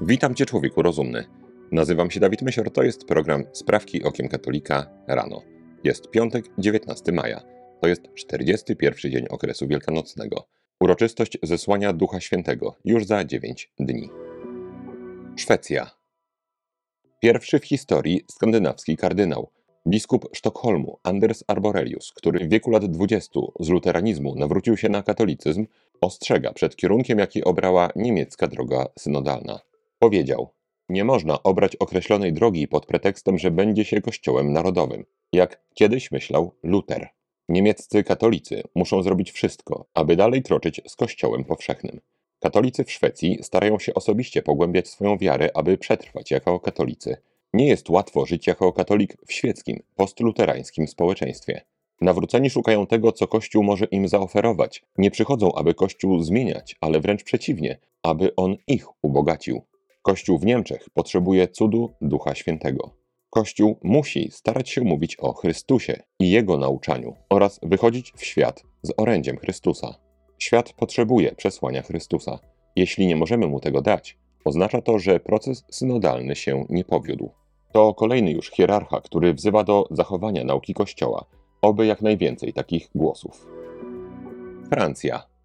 Witam Cię, człowieku rozumny. Nazywam się Dawid Mysior, to jest program Sprawki Okiem Katolika rano. Jest piątek, 19 maja. To jest 41 dzień okresu wielkanocnego. Uroczystość zesłania Ducha Świętego już za 9 dni. Szwecja. Pierwszy w historii skandynawski kardynał, biskup Sztokholmu Anders Arborelius, który w wieku lat 20 z luteranizmu nawrócił się na katolicyzm, ostrzega przed kierunkiem, jaki obrała niemiecka droga synodalna. Powiedział: Nie można obrać określonej drogi pod pretekstem, że będzie się kościołem narodowym, jak kiedyś myślał Luter. Niemieccy katolicy muszą zrobić wszystko, aby dalej kroczyć z kościołem powszechnym. Katolicy w Szwecji starają się osobiście pogłębiać swoją wiarę, aby przetrwać jako katolicy. Nie jest łatwo żyć jako katolik w świeckim, postluterańskim społeczeństwie. Nawróceni szukają tego, co Kościół może im zaoferować. Nie przychodzą, aby Kościół zmieniać, ale wręcz przeciwnie, aby on ich ubogacił. Kościół w Niemczech potrzebuje cudu Ducha Świętego. Kościół musi starać się mówić o Chrystusie i Jego nauczaniu oraz wychodzić w świat z orędziem Chrystusa. Świat potrzebuje przesłania Chrystusa. Jeśli nie możemy mu tego dać, oznacza to, że proces synodalny się nie powiódł. To kolejny już hierarcha, który wzywa do zachowania nauki Kościoła, oby jak najwięcej takich głosów. Francja.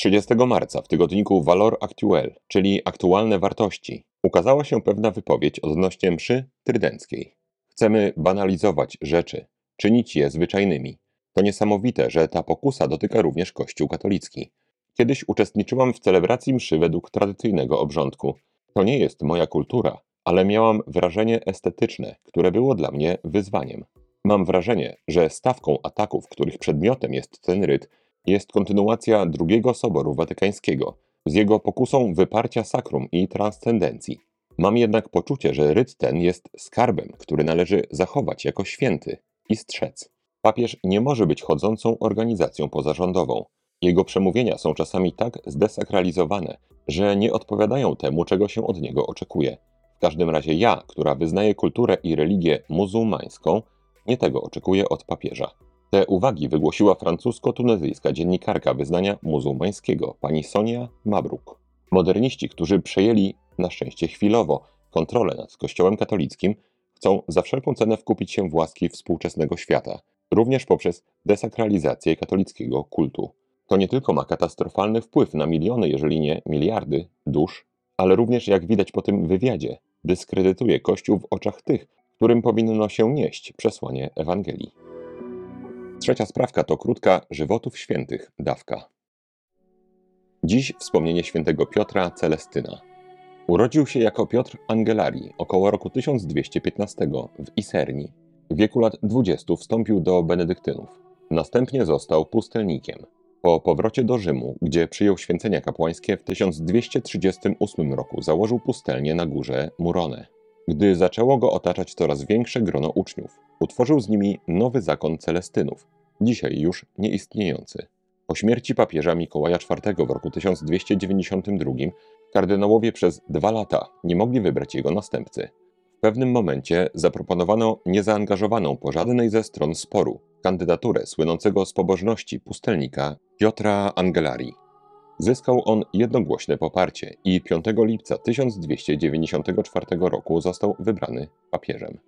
30 marca w tygodniku Valor Actuel, czyli Aktualne Wartości, ukazała się pewna wypowiedź odnośnie mszy trydenckiej. Chcemy banalizować rzeczy, czynić je zwyczajnymi. To niesamowite, że ta pokusa dotyka również Kościół katolicki. Kiedyś uczestniczyłam w celebracji mszy według tradycyjnego obrządku. To nie jest moja kultura, ale miałam wrażenie estetyczne, które było dla mnie wyzwaniem. Mam wrażenie, że stawką ataków, których przedmiotem jest ten ryt, jest kontynuacja drugiego Soboru Watykańskiego z jego pokusą wyparcia sakrum i transcendencji. Mam jednak poczucie, że ryt ten jest skarbem, który należy zachować jako święty i strzec. Papież nie może być chodzącą organizacją pozarządową. Jego przemówienia są czasami tak zdesakralizowane, że nie odpowiadają temu, czego się od niego oczekuje. W każdym razie ja, która wyznaje kulturę i religię muzułmańską, nie tego oczekuję od papieża. Te uwagi wygłosiła francusko-tunezyjska dziennikarka wyznania muzułmańskiego, pani Sonia Mabruk. Moderniści, którzy przejęli, na szczęście chwilowo, kontrolę nad Kościołem katolickim, chcą za wszelką cenę wkupić się w łaski współczesnego świata, również poprzez desakralizację katolickiego kultu. To nie tylko ma katastrofalny wpływ na miliony, jeżeli nie miliardy dusz, ale również, jak widać po tym wywiadzie, dyskredytuje Kościół w oczach tych, którym powinno się nieść przesłanie Ewangelii. Trzecia sprawka to krótka żywotów świętych dawka. Dziś wspomnienie świętego Piotra Celestyna. Urodził się jako Piotr Angelari około roku 1215 w Iserni. W wieku lat 20 wstąpił do benedyktynów. Następnie został pustelnikiem. Po powrocie do Rzymu, gdzie przyjął święcenia kapłańskie w 1238 roku, założył pustelnię na górze Murone. Gdy zaczęło go otaczać coraz większe grono uczniów, utworzył z nimi nowy zakon Celestynów, dzisiaj już nieistniejący. Po śmierci papieża Mikołaja IV w roku 1292 kardynałowie przez dwa lata nie mogli wybrać jego następcy. W pewnym momencie zaproponowano niezaangażowaną po żadnej ze stron sporu kandydaturę słynącego z pobożności pustelnika Piotra Angelari. Zyskał on jednogłośne poparcie i 5 lipca 1294 roku został wybrany papieżem.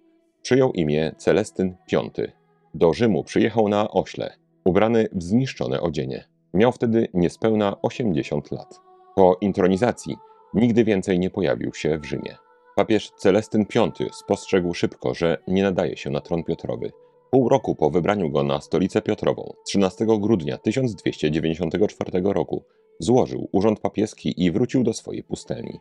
Przyjął imię Celestyn V. Do Rzymu przyjechał na ośle, ubrany w zniszczone odzienie. Miał wtedy niespełna 80 lat. Po intronizacji nigdy więcej nie pojawił się w Rzymie. Papież Celestyn V spostrzegł szybko, że nie nadaje się na tron Piotrowy. Pół roku po wybraniu go na stolicę Piotrową, 13 grudnia 1294 roku, złożył urząd papieski i wrócił do swojej pustelni.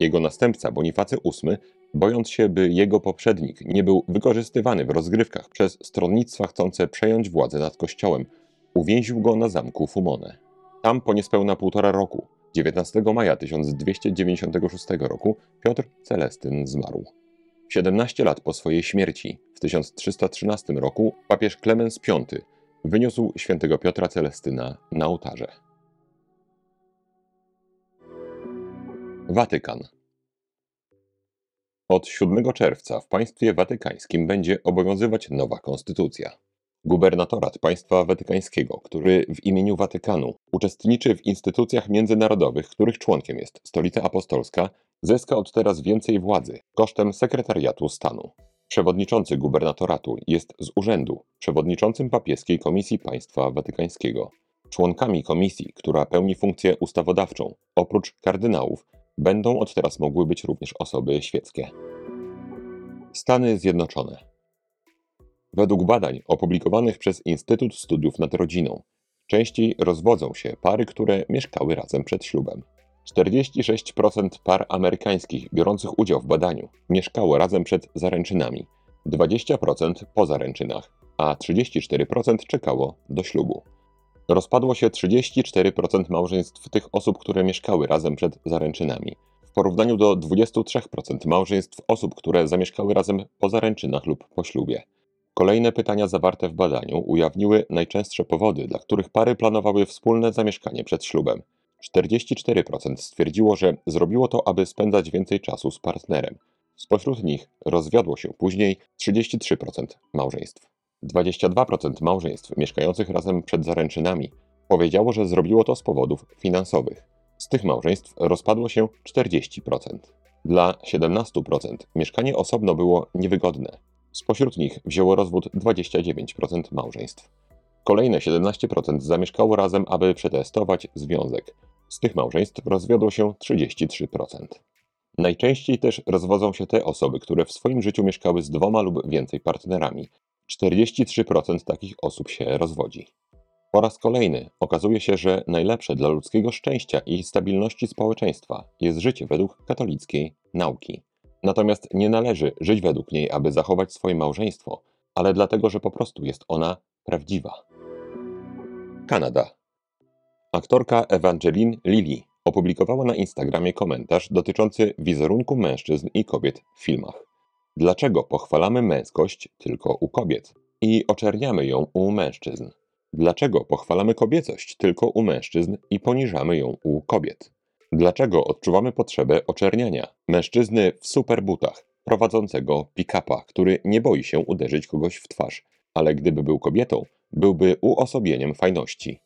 Jego następca Bonifacy VIII, bojąc się, by jego poprzednik nie był wykorzystywany w rozgrywkach przez stronnictwa chcące przejąć władzę nad kościołem, uwięził go na zamku Fumone. Tam po niespełna półtora roku, 19 maja 1296 roku, Piotr Celestyn zmarł. 17 lat po swojej śmierci, w 1313 roku, papież Klemens V wyniósł świętego Piotra Celestyna na ołtarze. Watykan. Od 7 czerwca w państwie watykańskim będzie obowiązywać nowa konstytucja. Gubernatorat Państwa Watykańskiego, który w imieniu Watykanu uczestniczy w instytucjach międzynarodowych, których członkiem jest Stolica Apostolska, zyska od teraz więcej władzy kosztem sekretariatu stanu. Przewodniczący gubernatoratu jest z urzędu przewodniczącym papieskiej Komisji Państwa Watykańskiego. Członkami komisji, która pełni funkcję ustawodawczą, oprócz kardynałów, będą od teraz mogły być również osoby świeckie. Stany Zjednoczone. Według badań opublikowanych przez Instytut Studiów nad Rodziną, częściej rozwodzą się pary, które mieszkały razem przed ślubem. 46% par amerykańskich biorących udział w badaniu mieszkało razem przed zaręczynami, 20% po zaręczynach, a 34% czekało do ślubu. Rozpadło się 34% małżeństw tych osób, które mieszkały razem przed zaręczynami, w porównaniu do 23% małżeństw osób, które zamieszkały razem po zaręczynach lub po ślubie. Kolejne pytania zawarte w badaniu ujawniły najczęstsze powody, dla których pary planowały wspólne zamieszkanie przed ślubem. 44% stwierdziło, że zrobiło to, aby spędzać więcej czasu z partnerem. Spośród nich rozwiodło się później 33% małżeństw. 22% małżeństw mieszkających razem przed zaręczynami powiedziało, że zrobiło to z powodów finansowych. Z tych małżeństw rozpadło się 40%. Dla 17% mieszkanie osobno było niewygodne. Spośród nich wzięło rozwód 29% małżeństw. Kolejne 17% zamieszkało razem, aby przetestować związek. Z tych małżeństw rozwiodło się 33%. Najczęściej też rozwodzą się te osoby, które w swoim życiu mieszkały z dwoma lub więcej partnerami. 43% takich osób się rozwodzi. Po raz kolejny okazuje się, że najlepsze dla ludzkiego szczęścia i stabilności społeczeństwa jest życie według katolickiej nauki. Natomiast nie należy żyć według niej, aby zachować swoje małżeństwo, ale dlatego, że po prostu jest ona prawdziwa. Kanada. Aktorka Evangeline Lilly opublikowała na Instagramie komentarz dotyczący wizerunku mężczyzn i kobiet w filmach. Dlaczego pochwalamy męskość tylko u kobiet i oczerniamy ją u mężczyzn? Dlaczego pochwalamy kobiecość tylko u mężczyzn i poniżamy ją u kobiet? Dlaczego odczuwamy potrzebę oczerniania mężczyzny w superbutach, prowadzącego pick-upa, który nie boi się uderzyć kogoś w twarz, ale gdyby był kobietą, byłby uosobieniem fajności?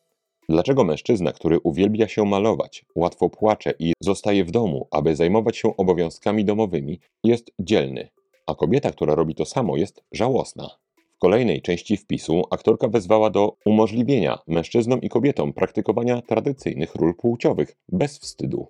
Dlaczego mężczyzna, który uwielbia się malować, łatwo płacze i zostaje w domu, aby zajmować się obowiązkami domowymi, jest dzielny, a kobieta, która robi to samo, jest żałosna? W kolejnej części wpisu aktorka wezwała do umożliwienia mężczyznom i kobietom praktykowania tradycyjnych ról płciowych bez wstydu.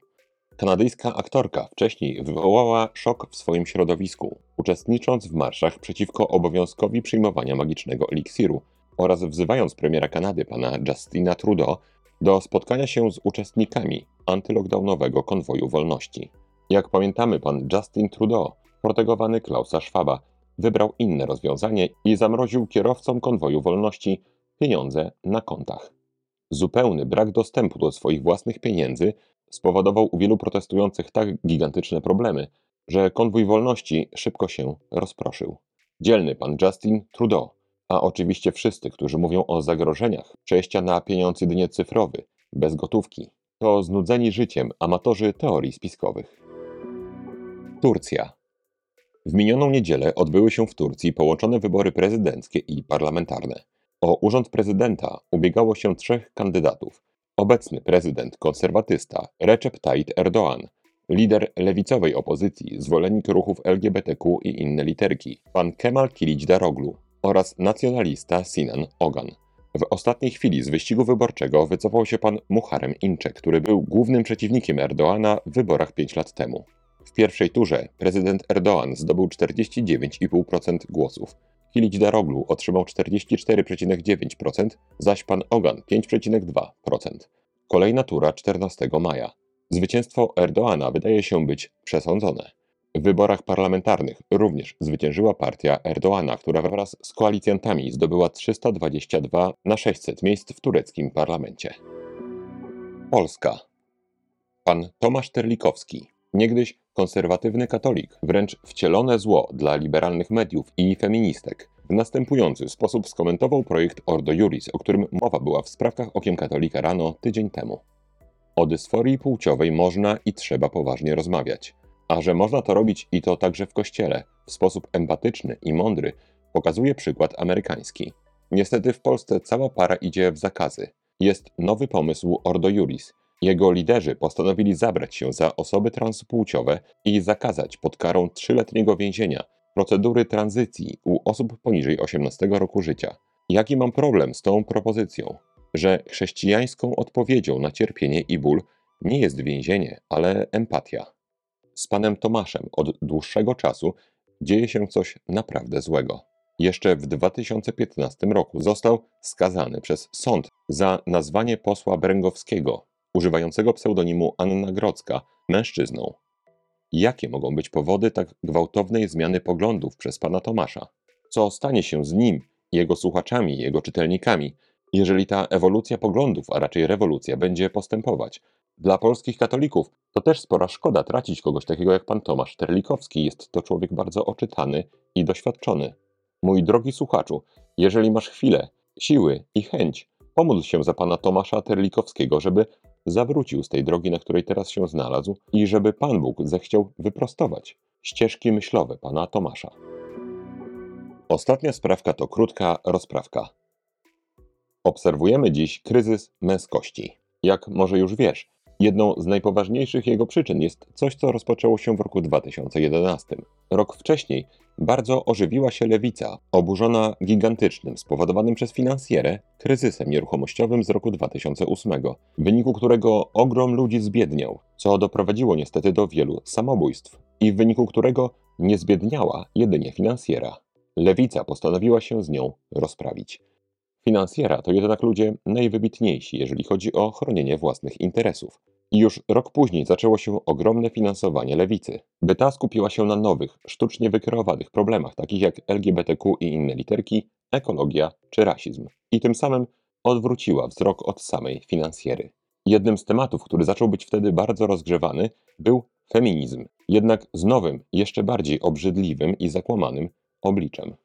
Kanadyjska aktorka wcześniej wywołała szok w swoim środowisku, uczestnicząc w marszach przeciwko obowiązkowi przyjmowania magicznego eliksiru oraz wzywając premiera Kanady pana Justina Trudeau do spotkania się z uczestnikami antylockdownowego konwoju wolności. Jak pamiętamy, pan Justin Trudeau, protegowany Klausa Schwaba, wybrał inne rozwiązanie i zamroził kierowcom konwoju wolności pieniądze na kontach. Zupełny brak dostępu do swoich własnych pieniędzy spowodował u wielu protestujących tak gigantyczne problemy, że konwój wolności szybko się rozproszył. Dzielny pan Justin Trudeau a oczywiście wszyscy, którzy mówią o zagrożeniach przejścia na pieniądz jedynie cyfrowy, bez gotówki, to znudzeni życiem amatorzy teorii spiskowych. Turcja. W minioną niedzielę odbyły się w Turcji połączone wybory prezydenckie i parlamentarne. O urząd prezydenta ubiegało się trzech kandydatów. Obecny prezydent konserwatysta Recep Tayyip Erdoğan, lider lewicowej opozycji, zwolennik ruchów LGBTQ i inne literki, pan Kemal Daroglu oraz nacjonalista Sinan Ogan. W ostatniej chwili z wyścigu wyborczego wycofał się pan Muharem Incze, który był głównym przeciwnikiem Erdoana w wyborach 5 lat temu. W pierwszej turze prezydent Erdoğan zdobył 49,5% głosów. Kilic Daroglu otrzymał 44,9%, zaś pan Ogan 5,2%. Kolejna tura 14 maja. Zwycięstwo Erdoana wydaje się być przesądzone. W wyborach parlamentarnych również zwyciężyła partia Erdoana, która wraz z koalicjantami zdobyła 322 na 600 miejsc w tureckim parlamencie. Polska. Pan Tomasz Terlikowski, niegdyś konserwatywny katolik, wręcz wcielone zło dla liberalnych mediów i feministek, w następujący sposób skomentował projekt Ordo Juris, o którym mowa była w sprawkach Okiem Katolika rano tydzień temu. O dysforii płciowej można i trzeba poważnie rozmawiać. A że można to robić i to także w kościele, w sposób empatyczny i mądry, pokazuje przykład amerykański. Niestety w Polsce cała para idzie w zakazy. Jest nowy pomysł Ordo Juris. Jego liderzy postanowili zabrać się za osoby transpłciowe i zakazać pod karą trzyletniego więzienia procedury tranzycji u osób poniżej 18 roku życia. Jaki mam problem z tą propozycją? Że chrześcijańską odpowiedzią na cierpienie i ból nie jest więzienie, ale empatia. Z panem Tomaszem od dłuższego czasu dzieje się coś naprawdę złego. Jeszcze w 2015 roku został skazany przez sąd za nazwanie posła Bręgowskiego, używającego pseudonimu Anna Grodzka, mężczyzną. Jakie mogą być powody tak gwałtownej zmiany poglądów przez pana Tomasza? Co stanie się z nim, jego słuchaczami, jego czytelnikami, jeżeli ta ewolucja poglądów, a raczej rewolucja, będzie postępować? Dla polskich katolików to też spora szkoda tracić kogoś takiego jak pan Tomasz Terlikowski. Jest to człowiek bardzo oczytany i doświadczony. Mój drogi słuchaczu, jeżeli masz chwilę, siły i chęć, pomódl się za pana Tomasza Terlikowskiego, żeby zawrócił z tej drogi, na której teraz się znalazł i żeby Pan Bóg zechciał wyprostować ścieżki myślowe pana Tomasza. Ostatnia sprawka to krótka rozprawka. Obserwujemy dziś kryzys męskości. Jak może już wiesz, Jedną z najpoważniejszych jego przyczyn jest coś, co rozpoczęło się w roku 2011. Rok wcześniej bardzo ożywiła się lewica, oburzona gigantycznym, spowodowanym przez finansjerę, kryzysem nieruchomościowym z roku 2008, w wyniku którego ogrom ludzi zbiedniał, co doprowadziło niestety do wielu samobójstw i w wyniku którego nie zbiedniała jedynie finansjera. Lewica postanowiła się z nią rozprawić. Finansjera to jednak ludzie najwybitniejsi, jeżeli chodzi o chronienie własnych interesów. I już rok później zaczęło się ogromne finansowanie lewicy, by ta skupiła się na nowych, sztucznie wykreowanych problemach, takich jak LGBTQ i inne literki, ekologia czy rasizm. I tym samym odwróciła wzrok od samej finansjery. Jednym z tematów, który zaczął być wtedy bardzo rozgrzewany, był feminizm, jednak z nowym, jeszcze bardziej obrzydliwym i zakłamanym obliczem.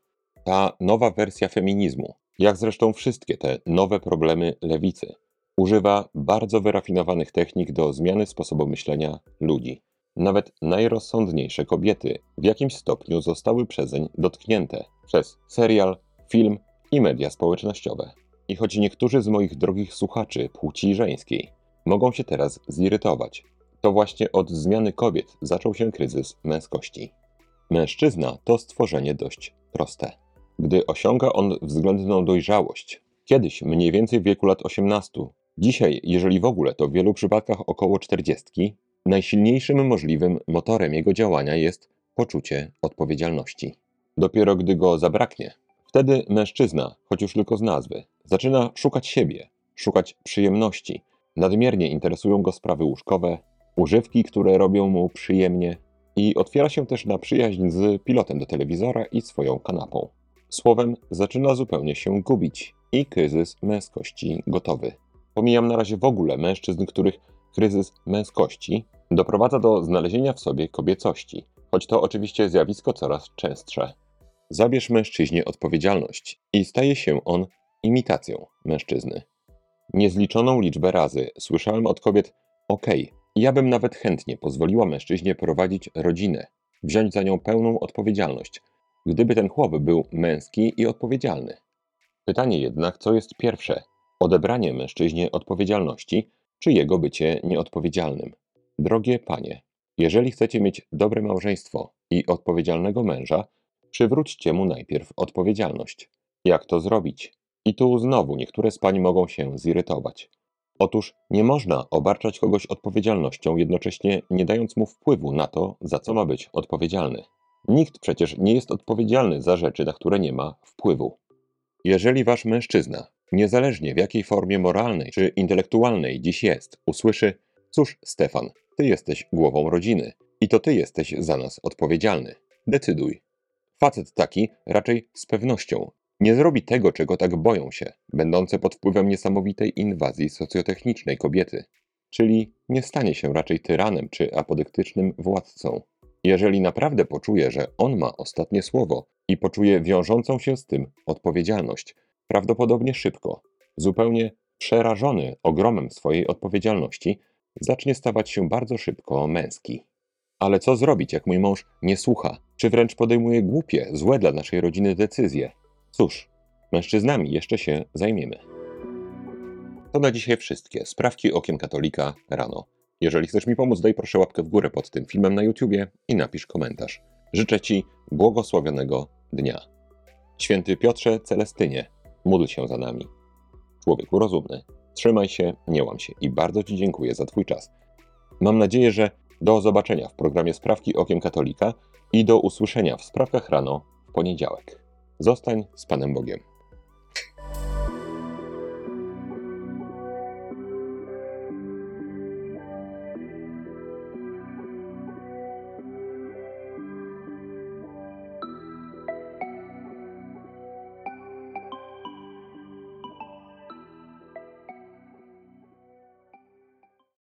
Ta nowa wersja feminizmu, jak zresztą wszystkie te nowe problemy lewicy, używa bardzo wyrafinowanych technik do zmiany sposobu myślenia ludzi. Nawet najrozsądniejsze kobiety w jakimś stopniu zostały przezeń dotknięte przez serial, film i media społecznościowe. I choć niektórzy z moich drogich słuchaczy płci żeńskiej mogą się teraz zirytować, to właśnie od zmiany kobiet zaczął się kryzys męskości. Mężczyzna to stworzenie dość proste. Gdy osiąga on względną dojrzałość, kiedyś mniej więcej w wieku lat 18, dzisiaj, jeżeli w ogóle, to w wielu przypadkach około 40, najsilniejszym możliwym motorem jego działania jest poczucie odpowiedzialności. Dopiero gdy go zabraknie, wtedy mężczyzna, choć już tylko z nazwy, zaczyna szukać siebie, szukać przyjemności. Nadmiernie interesują go sprawy łóżkowe, używki, które robią mu przyjemnie, i otwiera się też na przyjaźń z pilotem do telewizora i swoją kanapą. Słowem, zaczyna zupełnie się gubić i kryzys męskości gotowy. Pomijam na razie w ogóle mężczyzn, których kryzys męskości doprowadza do znalezienia w sobie kobiecości, choć to oczywiście zjawisko coraz częstsze. Zabierz mężczyźnie odpowiedzialność i staje się on imitacją mężczyzny. Niezliczoną liczbę razy słyszałem od kobiet: OK, ja bym nawet chętnie pozwoliła mężczyźnie prowadzić rodzinę, wziąć za nią pełną odpowiedzialność, gdyby ten chłop był męski i odpowiedzialny. Pytanie jednak, co jest pierwsze: odebranie mężczyźnie odpowiedzialności, czy jego bycie nieodpowiedzialnym? Drogie panie, jeżeli chcecie mieć dobre małżeństwo i odpowiedzialnego męża, przywróćcie mu najpierw odpowiedzialność. Jak to zrobić? I tu znowu niektóre z pań mogą się zirytować. Otóż nie można obarczać kogoś odpowiedzialnością, jednocześnie nie dając mu wpływu na to, za co ma być odpowiedzialny. Nikt przecież nie jest odpowiedzialny za rzeczy, na które nie ma wpływu. Jeżeli wasz mężczyzna, niezależnie w jakiej formie moralnej czy intelektualnej dziś jest, usłyszy: Cóż, Stefan, ty jesteś głową rodziny i to ty jesteś za nas odpowiedzialny. Decyduj. Facet taki raczej z pewnością nie zrobi tego, czego tak boją się, będące pod wpływem niesamowitej inwazji socjotechnicznej kobiety, czyli nie stanie się raczej tyranem czy apodyktycznym władcą. Jeżeli naprawdę poczuje, że on ma ostatnie słowo i poczuje wiążącą się z tym odpowiedzialność, prawdopodobnie szybko, zupełnie przerażony ogromem swojej odpowiedzialności, zacznie stawać się bardzo szybko męski. Ale co zrobić, jak mój mąż nie słucha, czy wręcz podejmuje głupie, złe dla naszej rodziny decyzje? Cóż, Mężczyznami jeszcze się zajmiemy. To na dzisiaj wszystkie sprawki okiem katolika rano. Jeżeli chcesz mi pomóc, daj proszę łapkę w górę pod tym filmem na YouTubie i napisz komentarz. Życzę Ci błogosławionego dnia. Święty Piotrze Celestynie, módl się za nami. Człowieku rozumny, trzymaj się, nie łam się i bardzo Ci dziękuję za Twój czas. Mam nadzieję, że do zobaczenia w programie Sprawki Okiem Katolika i do usłyszenia w Sprawkach Rano w poniedziałek. Zostań z Panem Bogiem.